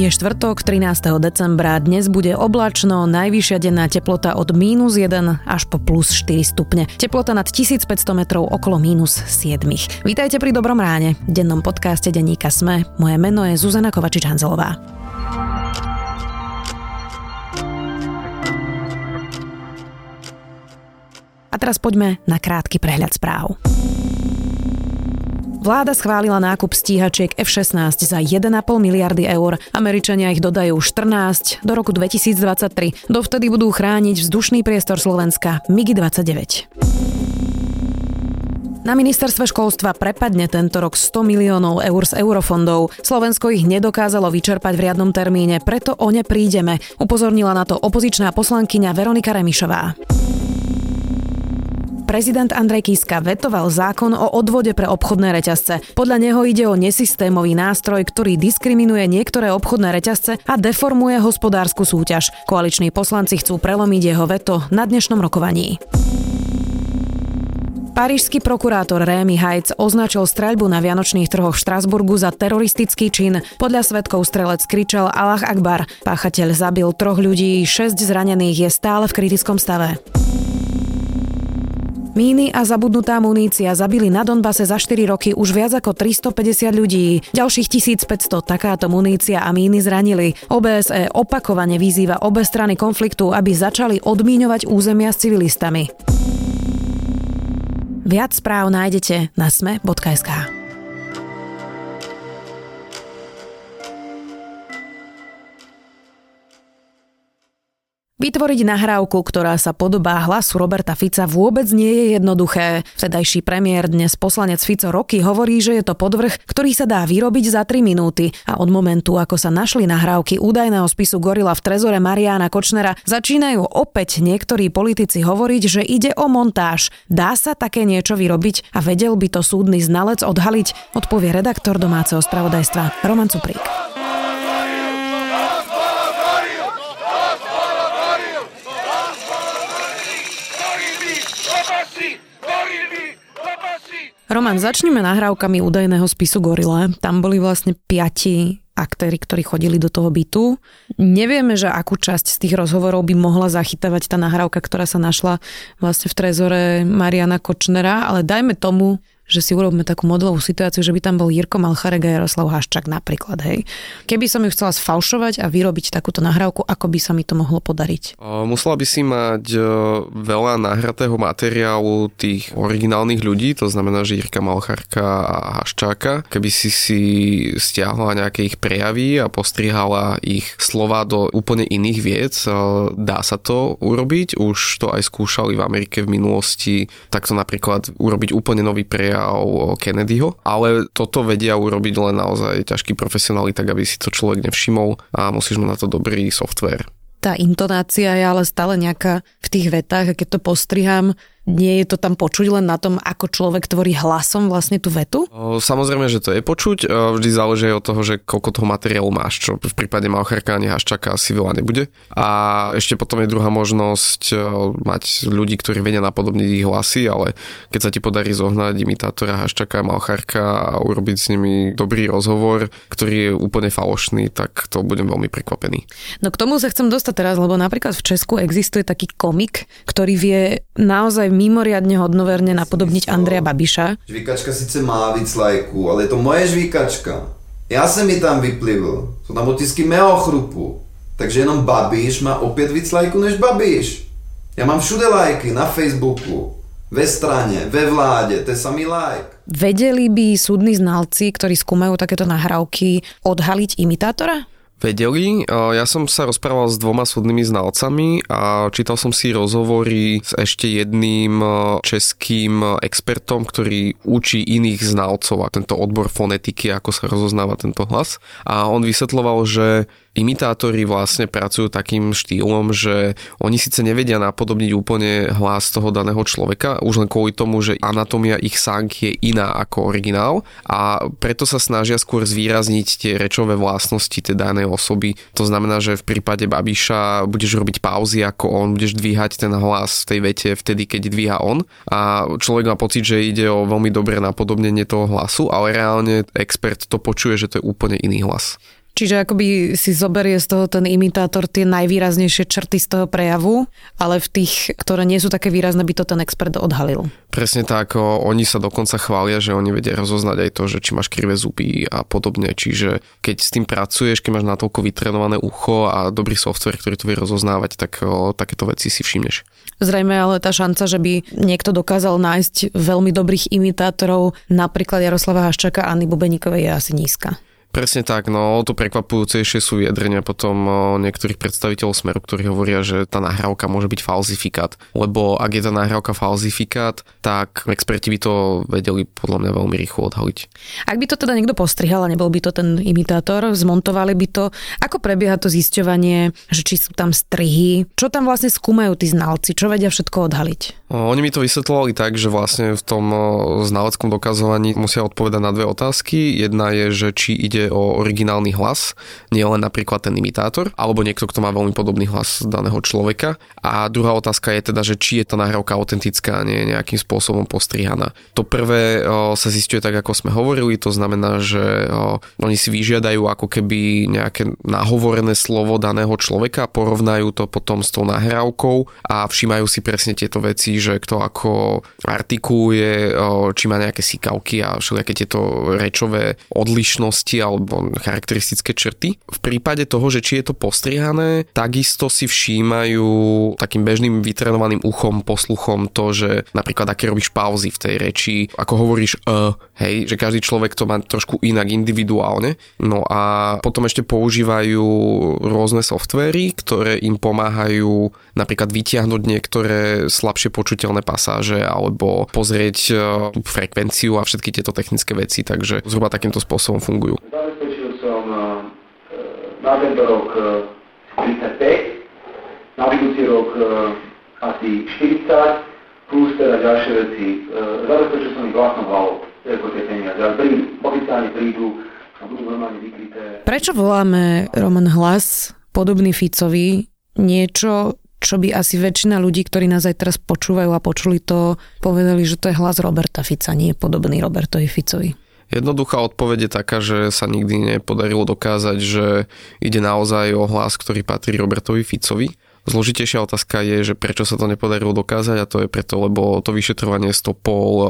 Je štvrtok 13. decembra, dnes bude oblačno, najvyššia denná teplota od mínus 1 až po plus 4 stupne. Teplota nad 1500 metrov okolo mínus 7. Vítajte pri Dobrom ráne, v dennom podcaste denníka Sme. Moje meno je Zuzana Kovačič-Hanzelová. A teraz poďme na krátky prehľad správ. Vláda schválila nákup stíhačiek F-16 za 1,5 miliardy eur. Američania ich dodajú 14 do roku 2023. Dovtedy budú chrániť vzdušný priestor Slovenska MiG-29. Na ministerstve školstva prepadne tento rok 100 miliónov eur z eurofondov. Slovensko ich nedokázalo vyčerpať v riadnom termíne, preto o ne prídeme, upozornila na to opozičná poslankyňa Veronika Remišová prezident Andrej Kiska vetoval zákon o odvode pre obchodné reťazce. Podľa neho ide o nesystémový nástroj, ktorý diskriminuje niektoré obchodné reťazce a deformuje hospodárskú súťaž. Koaliční poslanci chcú prelomiť jeho veto na dnešnom rokovaní. Parížský prokurátor Rémy Hajc označil streľbu na Vianočných trhoch v Štrasburgu za teroristický čin. Podľa svetkov strelec kričal Allah Akbar. Páchateľ zabil troch ľudí, šesť zranených je stále v kritickom stave. Míny a zabudnutá munícia zabili na Donbase za 4 roky už viac ako 350 ľudí. Ďalších 1500 takáto munícia a míny zranili. OBSE opakovane vyzýva obe strany konfliktu, aby začali odmíňovať územia s civilistami. Viac správ nájdete na sme.sk. Vytvoriť nahrávku, ktorá sa podobá hlasu Roberta Fica vôbec nie je jednoduché. Vtedajší premiér dnes poslanec Fico roky hovorí, že je to podvrh, ktorý sa dá vyrobiť za 3 minúty a od momentu, ako sa našli nahrávky údajného spisu Gorila v trezore Mariana Kočnera, začínajú opäť niektorí politici hovoriť, že ide o montáž. Dá sa také niečo vyrobiť a vedel by to súdny znalec odhaliť, odpovie redaktor domáceho spravodajstva Roman Cuprík. Roman, začneme nahrávkami údajného spisu Gorile. Tam boli vlastne piati aktéry, ktorí chodili do toho bytu. Nevieme, že akú časť z tých rozhovorov by mohla zachytávať tá nahrávka, ktorá sa našla vlastne v trezore Mariana Kočnera, ale dajme tomu, že si urobíme takú modelovú situáciu, že by tam bol Jirko Malcharek a Jaroslav Haščák napríklad, hej. Keby som ju chcela sfalšovať a vyrobiť takúto nahrávku, ako by sa mi to mohlo podariť? Musela by si mať veľa nahratého materiálu tých originálnych ľudí, to znamená, že Jirka Malcharka a Haščáka. Keby si si stiahla nejaké ich prejavy a postrihala ich slova do úplne iných viec, dá sa to urobiť. Už to aj skúšali v Amerike v minulosti, takto napríklad urobiť úplne nový prejav o Kennedyho, ale toto vedia urobiť len naozaj ťažkí profesionáli, tak aby si to človek nevšimol a musíš mať na to dobrý software. Tá intonácia je ale stále nejaká v tých vetách a keď to postriham, nie je to tam počuť len na tom, ako človek tvorí hlasom vlastne tú vetu? Samozrejme, že to je počuť. Vždy záleží od toho, že koľko toho materiálu máš, čo v prípade Malcharka ani Haščaka asi veľa nebude. A ešte potom je druhá možnosť mať ľudí, ktorí vedia napodobniť ich hlasy, ale keď sa ti podarí zohnať imitátora Haščaka a Malcharka a urobiť s nimi dobrý rozhovor, ktorý je úplne falošný, tak to budem veľmi prekvapený. No k tomu sa chcem dostať teraz, lebo napríklad v Česku existuje taký komik, ktorý vie naozaj mimoriadne hodnoverne napodobniť Andreja Babiša. Žvíkačka sice má víc lajků, ale je to moje žvíkačka. Já jsem mi tam vyplivil. Jsou tam otisky mého chrupu. Takže jenom Babiš má opět víc lajků než Babiš. Já mám všude lajky, na Facebooku, ve strane, ve vláde, to je samý like. Vedeli by súdni znalci, ktorí skúmajú takéto nahrávky, odhaliť imitátora? Vedeli. Ja som sa rozprával s dvoma súdnymi znalcami a čítal som si rozhovory s ešte jedným českým expertom, ktorý učí iných znalcov a tento odbor fonetiky, ako sa rozoznáva tento hlas. A on vysvetloval, že imitátori vlastne pracujú takým štýlom, že oni síce nevedia napodobniť úplne hlas toho daného človeka, už len kvôli tomu, že anatómia ich sánk je iná ako originál a preto sa snažia skôr zvýrazniť tie rečové vlastnosti tej danej osoby. To znamená, že v prípade Babiša budeš robiť pauzy ako on, budeš dvíhať ten hlas v tej vete vtedy, keď dvíha on a človek má pocit, že ide o veľmi dobré napodobnenie toho hlasu, ale reálne expert to počuje, že to je úplne iný hlas. Čiže akoby si zoberie z toho ten imitátor tie najvýraznejšie črty z toho prejavu, ale v tých, ktoré nie sú také výrazné, by to ten expert odhalil. Presne tak, oni sa dokonca chvália, že oni vedia rozoznať aj to, že či máš krivé zuby a podobne. Čiže keď s tým pracuješ, keď máš natoľko vytrenované ucho a dobrý software, ktorý to vie rozoznávať, tak o, takéto veci si všimneš. Zrejme ale tá šanca, že by niekto dokázal nájsť veľmi dobrých imitátorov, napríklad Jaroslava Haščaka a Anny Bubeníkovej je asi nízka. Presne tak, no to prekvapujúcejšie sú vyjadrenia potom niektorých predstaviteľov Smeru, ktorí hovoria, že tá nahrávka môže byť falzifikát. Lebo ak je tá nahrávka falzifikát, tak experti by to vedeli podľa mňa veľmi rýchlo odhaliť. Ak by to teda niekto postrihal a nebol by to ten imitátor, zmontovali by to, ako prebieha to zisťovanie, že či sú tam strihy, čo tam vlastne skúmajú tí znalci, čo vedia všetko odhaliť? Oni mi to vysvetľovali tak, že vlastne v tom znaleckom dokazovaní musia odpovedať na dve otázky. Jedna je, že či ide ide o originálny hlas, nie len napríklad ten imitátor, alebo niekto, kto má veľmi podobný hlas daného človeka. A druhá otázka je teda, že či je tá nahrávka autentická, nie je nejakým spôsobom postrihaná. To prvé o, sa zistuje tak, ako sme hovorili, to znamená, že o, oni si vyžiadajú ako keby nejaké nahovorené slovo daného človeka, porovnajú to potom s tou nahrávkou a všímajú si presne tieto veci, že kto ako artikuluje, o, či má nejaké sikavky a všelijaké tieto rečové odlišnosti alebo charakteristické črty. V prípade toho, že či je to postrihané, takisto si všímajú takým bežným vytrenovaným uchom, posluchom to, že napríklad aké robíš pauzy v tej reči, ako hovoríš uh, hej, že každý človek to má trošku inak individuálne. No a potom ešte používajú rôzne softvery, ktoré im pomáhajú napríklad vytiahnuť niektoré slabšie počuteľné pasáže alebo pozrieť e, frekvenciu a všetky tieto technické veci, takže zhruba takýmto spôsobom fungujú. Zabezpečil som e, na tento rok 35, e, na budúci rok asi 40, plus teda ďalšie veci. Zabezpečil som ich vlastnou hlavou, ako tie peniaze. A prídu, oficiálne prídu a budú normálne vykryté. Prečo voláme Roman Hlas podobný Ficovi niečo, čo by asi väčšina ľudí, ktorí nás aj teraz počúvajú a počuli to, povedali, že to je hlas Roberta Fica, nie je podobný Robertovi Ficovi. Jednoduchá odpoveď je taká, že sa nikdy nepodarilo dokázať, že ide naozaj o hlas, ktorý patrí Robertovi Ficovi. Zložitejšia otázka je, že prečo sa to nepodarilo dokázať a to je preto, lebo to vyšetrovanie stopol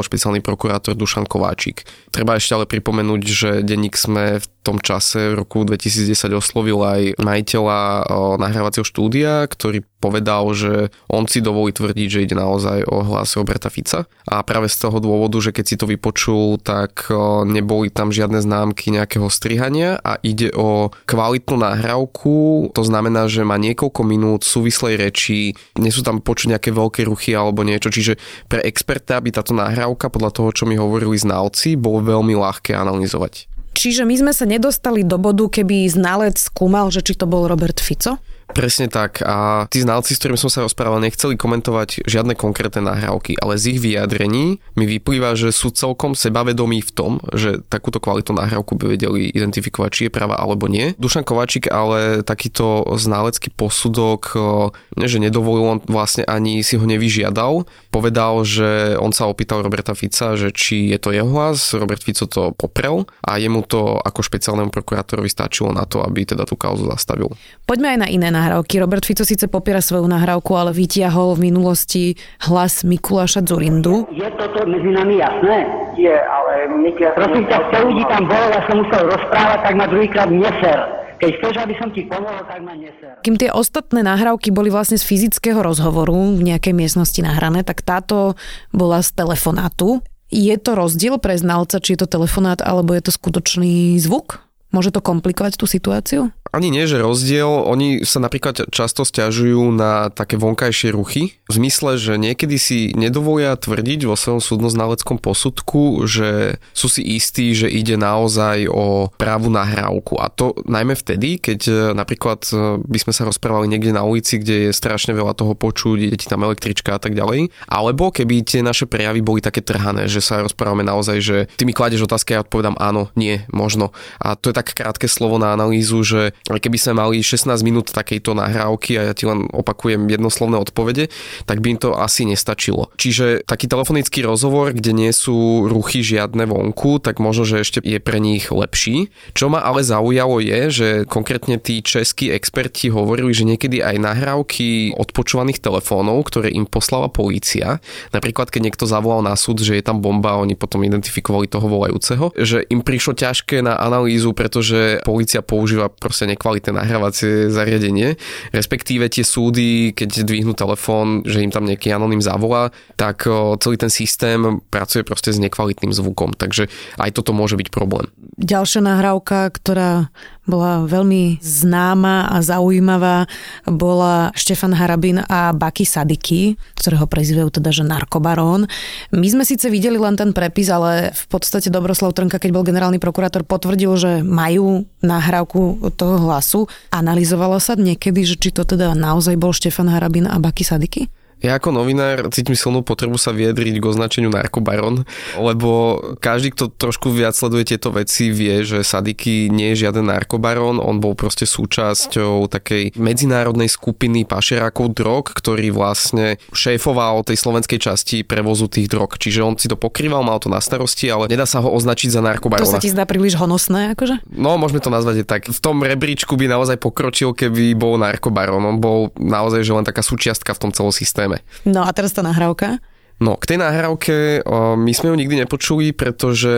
špeciálny prokurátor Dušan Kováčik. Treba ešte ale pripomenúť, že denník sme v tom čase v roku 2010 oslovil aj majiteľa nahrávacieho štúdia, ktorý povedal, že on si dovolí tvrdiť, že ide naozaj o hlas Roberta Fica. A práve z toho dôvodu, že keď si to vypočul, tak neboli tam žiadne známky nejakého strihania a ide o kvalitnú nahrávku. To znamená, že má niekoľko minút súvislej reči, nie sú tam počuť nejaké veľké ruchy alebo niečo. Čiže pre experta by táto nahrávka, podľa toho, čo mi hovorili znalci, bolo veľmi ľahké analyzovať. Čiže my sme sa nedostali do bodu, keby znalec skúmal, že či to bol Robert Fico? Presne tak. A tí znalci, s ktorými som sa rozprával, nechceli komentovať žiadne konkrétne nahrávky, ale z ich vyjadrení mi vyplýva, že sú celkom sebavedomí v tom, že takúto kvalitu nahrávku by vedeli identifikovať, či je práva alebo nie. Dušan Kovačík ale takýto znalecký posudok, nie že nedovolil, on vlastne ani si ho nevyžiadal. Povedal, že on sa opýtal Roberta Fica, že či je to jeho hlas, Robert Fico to poprel a jemu to ako špeciálnemu prokurátorovi stačilo na to, aby teda tú kauzu zastavil. Poďme aj na iné nahrávky. Robert Fico síce popiera svoju nahrávku, ale vytiahol v minulosti hlas Mikuláša Zurindu. Je toto medzi nami jasné? Je, ale Mikuláš... Prosím ťa, 100 ľudí tam bolo, ja som musel rozprávať, tak ma druhýkrát neser. Keď chceš, aby som ti pomohol, tak ma neser. Kým tie ostatné nahrávky boli vlastne z fyzického rozhovoru v nejakej miestnosti nahrané, tak táto bola z telefonátu. Je to rozdiel pre znalca, či je to telefonát, alebo je to skutočný zvuk? Môže to komplikovať tú situáciu? Ani nie, že rozdiel. Oni sa napríklad často stiažujú na také vonkajšie ruchy. V zmysle, že niekedy si nedovolia tvrdiť vo svojom súdnoznaleckom posudku, že sú si istí, že ide naozaj o právu nahrávku. A to najmä vtedy, keď e, napríklad e, by sme sa rozprávali niekde na ulici, kde je strašne veľa toho počuť, ide ti tam električka a tak ďalej. Alebo keby tie naše prejavy boli také trhané, že sa rozprávame naozaj, že ty mi kladeš otázky a ja odpovedám áno, nie, možno. A to je tak krátke slovo na analýzu, že keby sme mali 16 minút takejto nahrávky a ja ti len opakujem jednoslovné odpovede, tak by im to asi nestačilo. Čiže taký telefonický rozhovor, kde nie sú ruchy žiadne vonku, tak možno, že ešte je pre nich lepší. Čo ma ale zaujalo je, že konkrétne tí českí experti hovorili, že niekedy aj nahrávky odpočúvaných telefónov, ktoré im poslala polícia, napríklad keď niekto zavolal na súd, že je tam bomba a oni potom identifikovali toho volajúceho, že im prišlo ťažké na analýzu, pretože policia používa proste nekvalitné nahrávacie zariadenie, respektíve tie súdy, keď dvihnú telefón, že im tam nejaký anonym zavolá, tak celý ten systém pracuje proste s nekvalitným zvukom, takže aj toto môže byť problém. Ďalšia nahrávka, ktorá bola veľmi známa a zaujímavá, bola Štefan Harabin a Baki Sadiky, ktorého prezývajú teda, že narkobarón. My sme síce videli len ten prepis, ale v podstate Dobroslav Trnka, keď bol generálny prokurátor, potvrdil, že majú nahrávku toho hlasu. Analizovalo sa niekedy, že či to teda naozaj bol Štefan Harabin a Baki Sadiky? Ja ako novinár cítim silnú potrebu sa vyjadriť k označeniu narkobaron, lebo každý, kto trošku viac sleduje tieto veci, vie, že Sadiky nie je žiaden narkobaron, on bol proste súčasťou takej medzinárodnej skupiny pašerákov drog, ktorý vlastne šéfoval tej slovenskej časti prevozu tých drog. Čiže on si to pokrýval, mal to na starosti, ale nedá sa ho označiť za narkobarona. To sa ti zdá príliš honosné, akože? No, môžeme to nazvať tak. V tom rebríčku by naozaj pokročil, keby bol narkobaron. On bol naozaj že len taká súčiastka v tom celom systéme samozrejme. No a teraz tá nahrávka? No, k tej nahrávke my sme ju nikdy nepočuli, pretože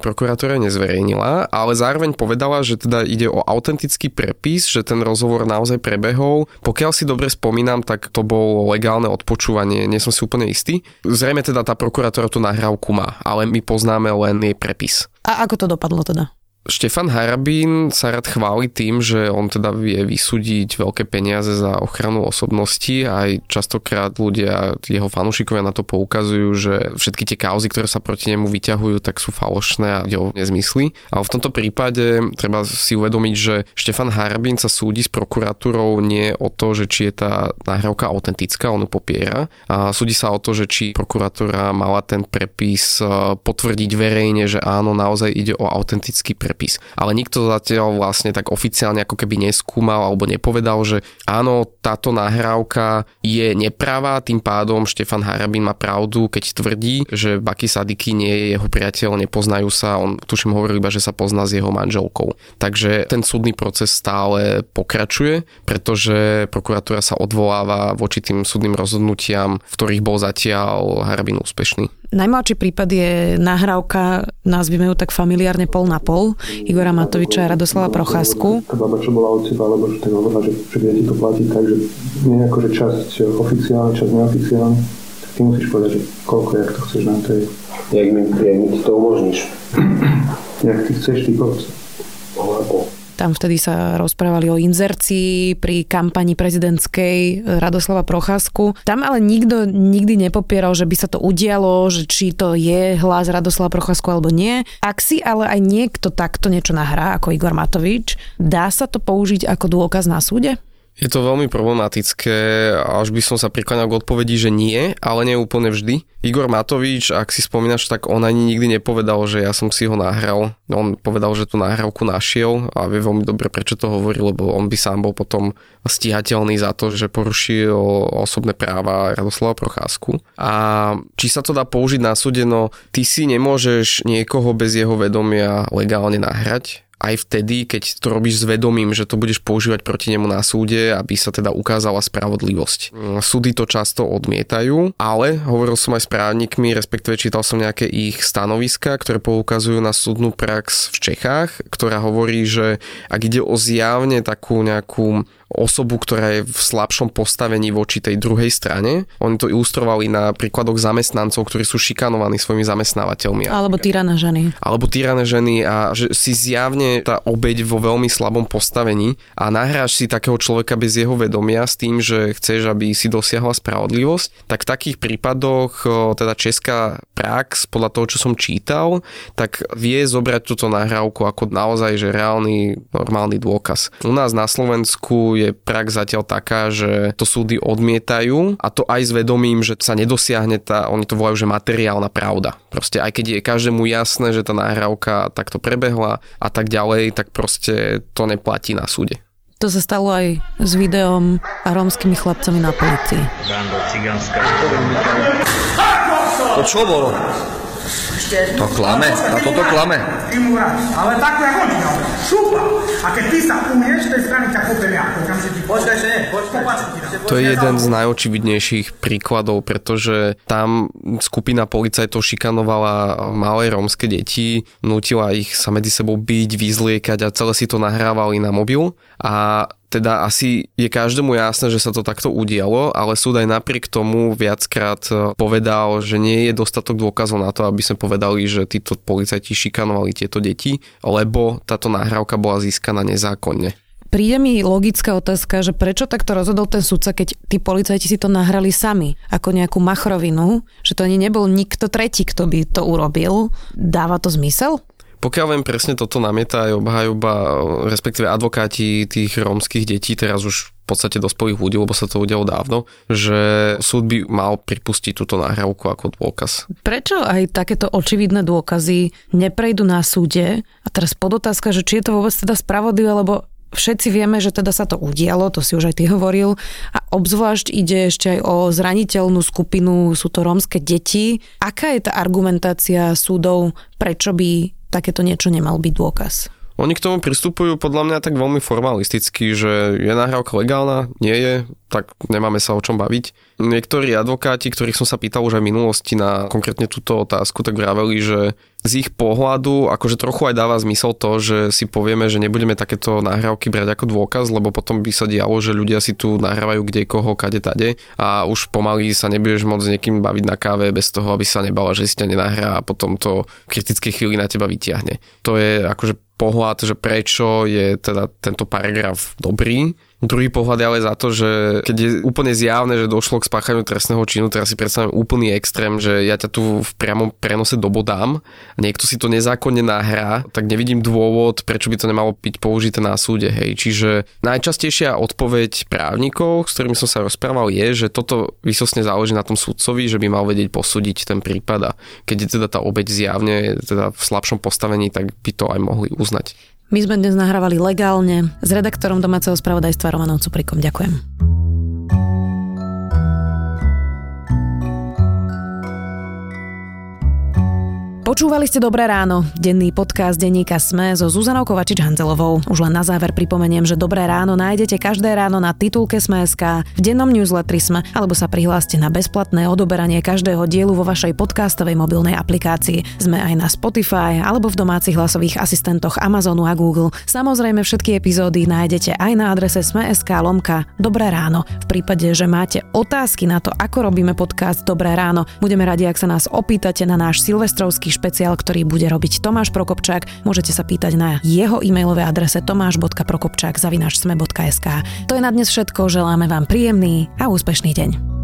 prokurátora nezverejnila, ale zároveň povedala, že teda ide o autentický prepis, že ten rozhovor naozaj prebehol. Pokiaľ si dobre spomínam, tak to bolo legálne odpočúvanie, nie som si úplne istý. Zrejme teda tá prokurátora tú nahrávku má, ale my poznáme len jej prepis. A ako to dopadlo teda? Štefan Harabín sa rád chváli tým, že on teda vie vysúdiť veľké peniaze za ochranu osobnosti aj častokrát ľudia, jeho fanúšikovia na to poukazujú, že všetky tie kauzy, ktoré sa proti nemu vyťahujú, tak sú falošné a ide o nezmysly. Ale v tomto prípade treba si uvedomiť, že Štefan Harabín sa súdi s prokuratúrou nie o to, že či je tá nahrávka autentická, on ju popiera. A súdi sa o to, že či prokuratúra mala ten prepis potvrdiť verejne, že áno, naozaj ide o autentický prepis prepis. Ale nikto zatiaľ vlastne tak oficiálne ako keby neskúmal alebo nepovedal, že áno, táto nahrávka je nepravá, tým pádom Štefan Harabin má pravdu, keď tvrdí, že Baki Sadiky nie je jeho priateľ, nepoznajú sa, on tuším hovoril iba, že sa pozná s jeho manželkou. Takže ten súdny proces stále pokračuje, pretože prokuratúra sa odvoláva voči tým súdnym rozhodnutiam, v ktorých bol zatiaľ Harabin úspešný. Najmladší prípad je nahrávka, nazvime ju tak familiárne pol na pol, Igora Matoviča a Radoslava Procházku. Tá baba, čo bola od teba, alebo že tak hovorila, že, že ti to platiť tak, že nie ako, že časť oficiálne, časť neoficiálne. Tak ty musíš povedať, že koľko, jak to chceš na tej... Jak mi, jak mi to umožníš? jak ty chceš, ty povedz. Tam vtedy sa rozprávali o inzercii pri kampani prezidentskej Radoslava Procházku. Tam ale nikto nikdy nepopieral, že by sa to udialo, že či to je hlas Radoslava Procházku alebo nie. Ak si ale aj niekto takto niečo nahrá, ako Igor Matovič, dá sa to použiť ako dôkaz na súde? Je to veľmi problematické, až by som sa prikláňal k odpovedi, že nie, ale nie úplne vždy. Igor Matovič, ak si spomínaš, tak on ani nikdy nepovedal, že ja som si ho nahral. On povedal, že tú nahrávku našiel a vie veľmi dobre, prečo to hovorí, lebo on by sám bol potom stíhateľný za to, že porušil osobné práva Radoslava Procházku. A či sa to dá použiť na súde, no ty si nemôžeš niekoho bez jeho vedomia legálne nahrať aj vtedy, keď to robíš s vedomím, že to budeš používať proti nemu na súde, aby sa teda ukázala spravodlivosť. Mm, súdy to často odmietajú, ale hovoril som aj s právnikmi, respektíve čítal som nejaké ich stanoviska, ktoré poukazujú na súdnu prax v Čechách, ktorá hovorí, že ak ide o zjavne takú nejakú osobu, ktorá je v slabšom postavení voči tej druhej strane. Oni to ilustrovali na príkladoch zamestnancov, ktorí sú šikanovaní svojimi zamestnávateľmi. Alebo týrané ženy. Alebo týrané ženy a že si zjavne tá obeď vo veľmi slabom postavení a nahráš si takého človeka bez jeho vedomia s tým, že chceš, aby si dosiahla spravodlivosť, tak v takých prípadoch teda česká prax, podľa toho, čo som čítal, tak vie zobrať túto nahrávku ako naozaj že reálny, normálny dôkaz. U nás na Slovensku je prax zatiaľ taká, že to súdy odmietajú a to aj s vedomím, že sa nedosiahne tá, oni to volajú, že materiálna pravda. Proste aj keď je každému jasné, že tá nahrávka takto prebehla a tak ďalej, tak proste to neplatí na súde. To sa stalo aj s videom a rómskymi chlapcami na policii. Banda cigánska. To čo bolo? To klame, a toto klame. Ty mu vráš, ale takú jak oni ďalej. Šupa! A keď ty sa umieš, tej strany ťa popelia. Počkaj, že počkaj, To je jeden z najočividnejších príkladov, pretože tam skupina policajtov šikanovala malé rómske deti, nutila ich sa medzi sebou byť, vyzliekať a celé si to nahrávali na mobil. A teda asi je každému jasné, že sa to takto udialo, ale súd aj napriek tomu viackrát e, povedal, že nie je dostatok dôkazov na to, aby sme povedali, že títo policajti šikanovali tieto deti, lebo táto nahrávka bola získaná nezákonne. Príde mi logická otázka, že prečo takto rozhodol ten sudca, keď tí policajti si to nahrali sami, ako nejakú machrovinu, že to ani nebol nikto tretí, kto by to urobil. Dáva to zmysel? Pokiaľ viem presne toto namieta aj obhajoba, respektíve advokáti tých rómskych detí, teraz už v podstate dospelých ľudí, lebo sa to udialo dávno, že súd by mal pripustiť túto nahrávku ako dôkaz. Prečo aj takéto očividné dôkazy neprejdú na súde? A teraz podotázka, že či je to vôbec teda spravodlivé, lebo všetci vieme, že teda sa to udialo, to si už aj ty hovoril, a obzvlášť ide ešte aj o zraniteľnú skupinu, sú to rómske deti. Aká je tá argumentácia súdov, prečo by takéto niečo nemal byť dôkaz. Oni k tomu pristupujú podľa mňa tak veľmi formalisticky, že je nahrávka legálna, nie je, tak nemáme sa o čom baviť. Niektorí advokáti, ktorých som sa pýtal už aj v minulosti na konkrétne túto otázku, tak vraveli, že z ich pohľadu akože trochu aj dáva zmysel to, že si povieme, že nebudeme takéto nahrávky brať ako dôkaz, lebo potom by sa dialo, že ľudia si tu nahrávajú kde koho, kade, tade a už pomaly sa nebudeš môcť s niekým baviť na káve bez toho, aby sa nebala, že si ťa nenahrá a potom to v kritickej chvíli na teba vyťahne. To je akože pohľad, že prečo je teda tento paragraf dobrý Druhý pohľad je ale za to, že keď je úplne zjavné, že došlo k spáchaniu trestného činu, teraz si predstavím úplný extrém, že ja ťa tu v priamom prenose dobodám a niekto si to nezákonne nahrá, tak nevidím dôvod, prečo by to nemalo byť použité na súde. Hej. Čiže najčastejšia odpoveď právnikov, s ktorými som sa rozprával, je, že toto vysosne záleží na tom sudcovi, že by mal vedieť posúdiť ten prípad a keď je teda tá obeď zjavne teda v slabšom postavení, tak by to aj mohli uznať. My sme dnes nahrávali legálne s redaktorom domáceho spravodajstva Romanom Cuprikom. Ďakujem. Počúvali ste Dobré ráno, denný podcast denníka Sme so Zuzanou Kovačič-Hanzelovou. Už len na záver pripomeniem, že Dobré ráno nájdete každé ráno na titulke Sme.sk, v dennom newsletteri Sme, alebo sa prihláste na bezplatné odoberanie každého dielu vo vašej podcastovej mobilnej aplikácii. Sme aj na Spotify alebo v domácich hlasových asistentoch Amazonu a Google. Samozrejme všetky epizódy nájdete aj na adrese Sme.sk lomka Dobré ráno. V prípade, že máte otázky na to, ako robíme podcast Dobré ráno, budeme radi, ak sa nás opýtate na náš silvestrovský špeciál, ktorý bude robiť Tomáš Prokopčák. Môžete sa pýtať na jeho e-mailové adrese tomáš.prokopčák.sme.sk. To je na dnes všetko, želáme vám príjemný a úspešný deň.